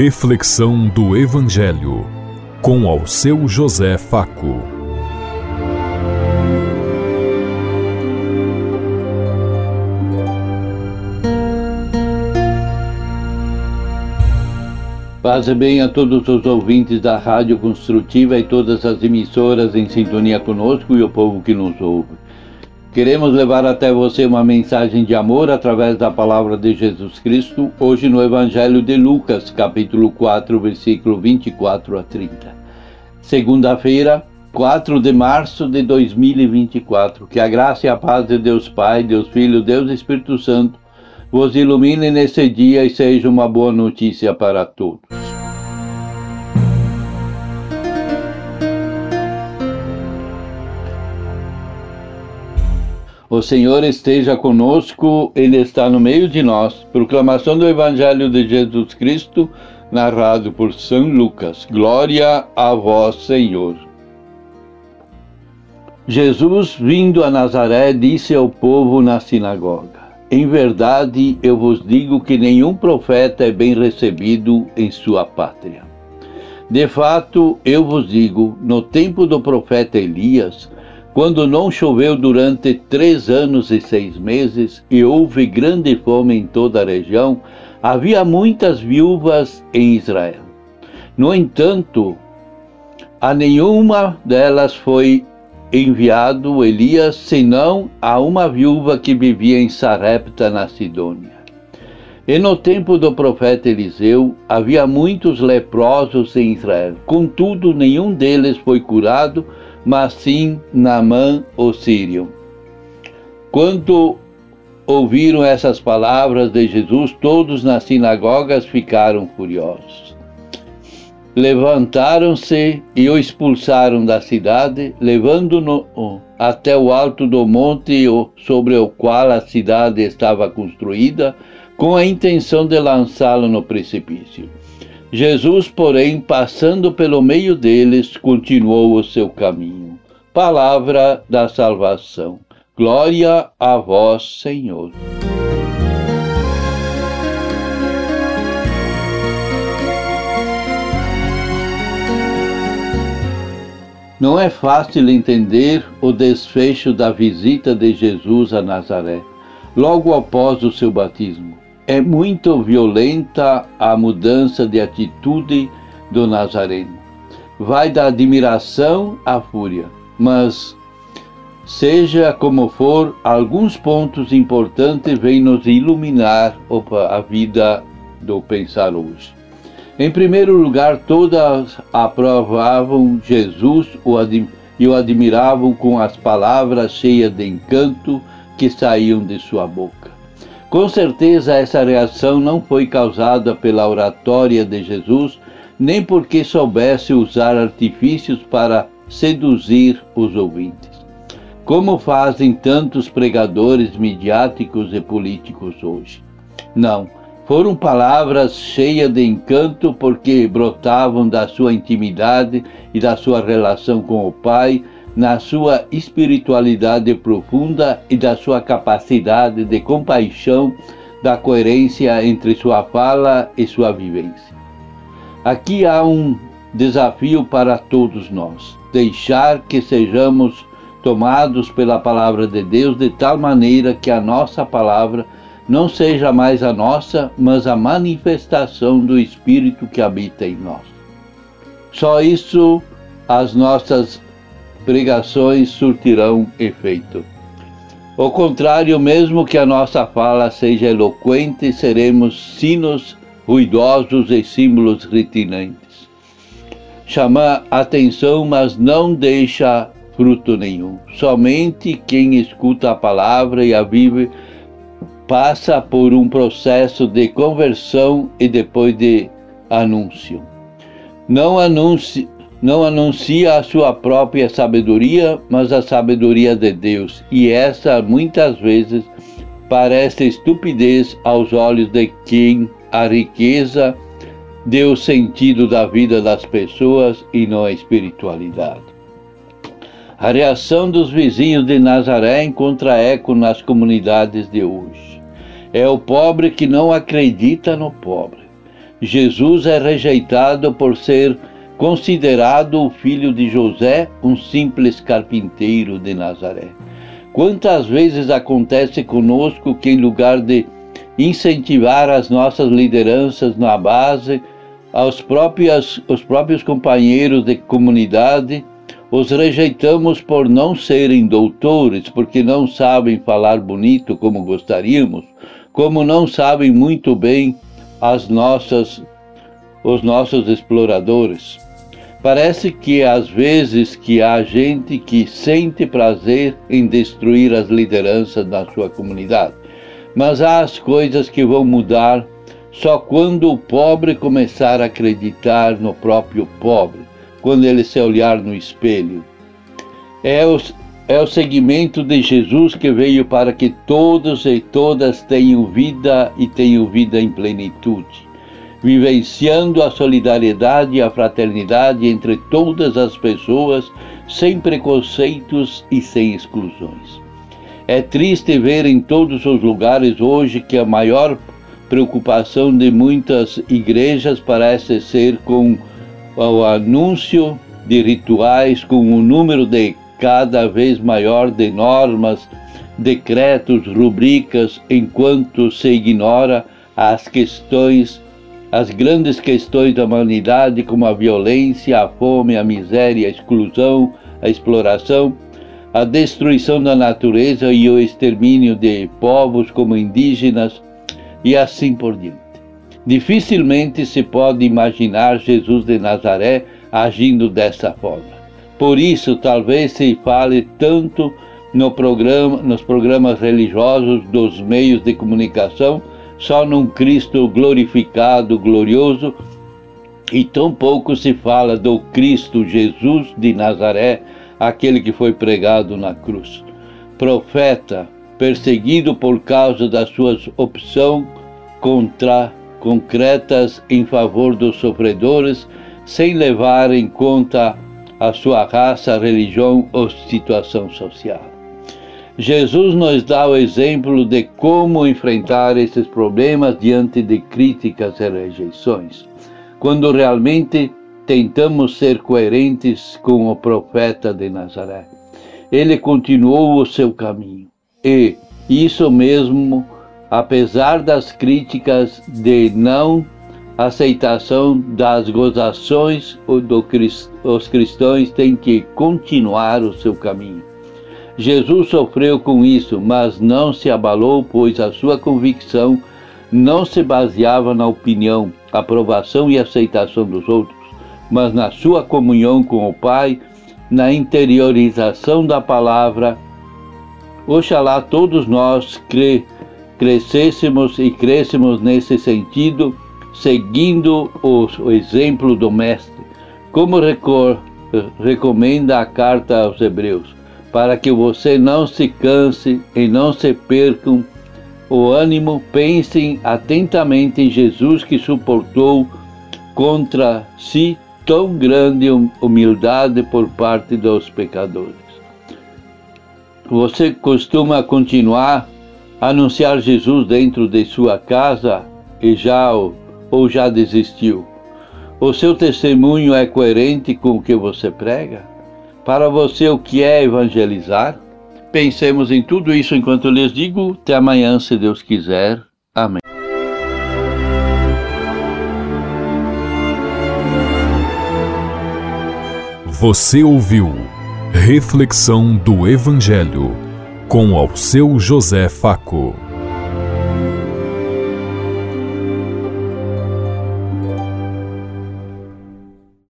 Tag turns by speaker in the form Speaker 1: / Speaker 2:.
Speaker 1: Reflexão do Evangelho com ao seu José Faco.
Speaker 2: Paz e bem a todos os ouvintes da Rádio Construtiva e todas as emissoras em sintonia conosco e o povo que nos ouve. Queremos levar até você uma mensagem de amor através da palavra de Jesus Cristo, hoje no Evangelho de Lucas, capítulo 4, versículo 24 a 30. Segunda-feira, 4 de março de 2024. Que a graça e a paz de Deus Pai, Deus Filho, Deus Espírito Santo vos ilumine nesse dia e seja uma boa notícia para todos. O Senhor esteja conosco, Ele está no meio de nós. Proclamação do Evangelho de Jesus Cristo, narrado por São Lucas. Glória a vós, Senhor. Jesus, vindo a Nazaré, disse ao povo na sinagoga: Em verdade, eu vos digo que nenhum profeta é bem recebido em sua pátria. De fato, eu vos digo, no tempo do profeta Elias, quando não choveu durante três anos e seis meses e houve grande fome em toda a região, havia muitas viúvas em Israel. No entanto, a nenhuma delas foi enviado Elias, senão a uma viúva que vivia em Sarepta, na Sidônia. E no tempo do profeta Eliseu havia muitos leprosos em Israel, contudo nenhum deles foi curado, mas sim Naamã o sírio. Quando ouviram essas palavras de Jesus, todos nas sinagogas ficaram furiosos. Levantaram-se e o expulsaram da cidade, levando-no até o alto do monte sobre o qual a cidade estava construída, com a intenção de lançá-lo no precipício. Jesus, porém, passando pelo meio deles, continuou o seu caminho. Palavra da salvação. Glória a vós, Senhor. Não é fácil entender o desfecho da visita de Jesus a Nazaré, logo após o seu batismo. É muito violenta a mudança de atitude do Nazareno. Vai da admiração à fúria, mas seja como for, alguns pontos importantes vêm nos iluminar a vida do pensar hoje. Em primeiro lugar, todas aprovavam Jesus e o admiravam com as palavras cheias de encanto que saíam de sua boca. Com certeza, essa reação não foi causada pela oratória de Jesus, nem porque soubesse usar artifícios para seduzir os ouvintes. Como fazem tantos pregadores midiáticos e políticos hoje. Não, foram palavras cheias de encanto porque brotavam da sua intimidade e da sua relação com o Pai na sua espiritualidade profunda e da sua capacidade de compaixão, da coerência entre sua fala e sua vivência. Aqui há um desafio para todos nós: deixar que sejamos tomados pela palavra de Deus de tal maneira que a nossa palavra não seja mais a nossa, mas a manifestação do Espírito que habita em nós. Só isso as nossas pregações surtirão efeito. Ao contrário, mesmo que a nossa fala seja eloquente, seremos sinos ruidosos e símbolos retinantes. Chama atenção, mas não deixa fruto nenhum. Somente quem escuta a palavra e a vive passa por um processo de conversão e depois de anúncio. Não anuncie, não anuncia a sua própria sabedoria, mas a sabedoria de Deus, e essa muitas vezes parece estupidez aos olhos de quem a riqueza deu sentido da vida das pessoas e não a espiritualidade. A reação dos vizinhos de Nazaré encontra eco nas comunidades de hoje. É o pobre que não acredita no pobre Jesus é rejeitado por ser considerado o filho de José, um simples carpinteiro de Nazaré. Quantas vezes acontece conosco que, em lugar de incentivar as nossas lideranças na base, aos próprios, os próprios companheiros de comunidade, os rejeitamos por não serem doutores, porque não sabem falar bonito como gostaríamos, como não sabem muito bem as nossas, os nossos exploradores. Parece que às vezes que há gente que sente prazer em destruir as lideranças da sua comunidade. Mas há as coisas que vão mudar só quando o pobre começar a acreditar no próprio pobre, quando ele se olhar no espelho. É o, é o segmento de Jesus que veio para que todos e todas tenham vida e tenham vida em plenitude, vivenciando a solidariedade e a fraternidade entre todas as pessoas, sem preconceitos e sem exclusões. É triste ver em todos os lugares hoje que a maior preocupação de muitas igrejas parece ser com o anúncio de rituais, com o número de cada vez maior de normas, decretos, rubricas, enquanto se ignora as questões, as grandes questões da humanidade, como a violência, a fome, a miséria, a exclusão, a exploração, a destruição da natureza e o extermínio de povos como indígenas, e assim por diante. Dificilmente se pode imaginar Jesus de Nazaré agindo dessa forma. Por isso, talvez se fale tanto no programa, nos programas religiosos dos meios de comunicação só num Cristo glorificado, glorioso, e tão pouco se fala do Cristo Jesus de Nazaré, aquele que foi pregado na cruz. Profeta, perseguido por causa das suas opções contra, concretas em favor dos sofredores, sem levar em conta a sua raça, religião ou situação social. Jesus nos dá o exemplo de como enfrentar esses problemas diante de críticas e rejeições, quando realmente tentamos ser coerentes com o profeta de Nazaré. Ele continuou o seu caminho e isso mesmo, apesar das críticas de não aceitação das gozações, os cristãos têm que continuar o seu caminho. Jesus sofreu com isso, mas não se abalou, pois a sua convicção não se baseava na opinião, aprovação e aceitação dos outros, mas na sua comunhão com o Pai, na interiorização da palavra. Oxalá todos nós cre crescêssemos e crescêssemos nesse sentido, seguindo o, o exemplo do Mestre, como recomenda a carta aos Hebreus, para que você não se canse e não se percam o ânimo, pensem atentamente em Jesus que suportou contra si tão grande humildade por parte dos pecadores. Você costuma continuar a anunciar Jesus dentro de sua casa e já ou já desistiu? O seu testemunho é coerente com o que você prega? Para você, o que é evangelizar? Pensemos em tudo isso enquanto eu lhes digo. Até amanhã, se Deus quiser. Amém.
Speaker 1: Você ouviu Reflexão do Evangelho com ao seu José Faco.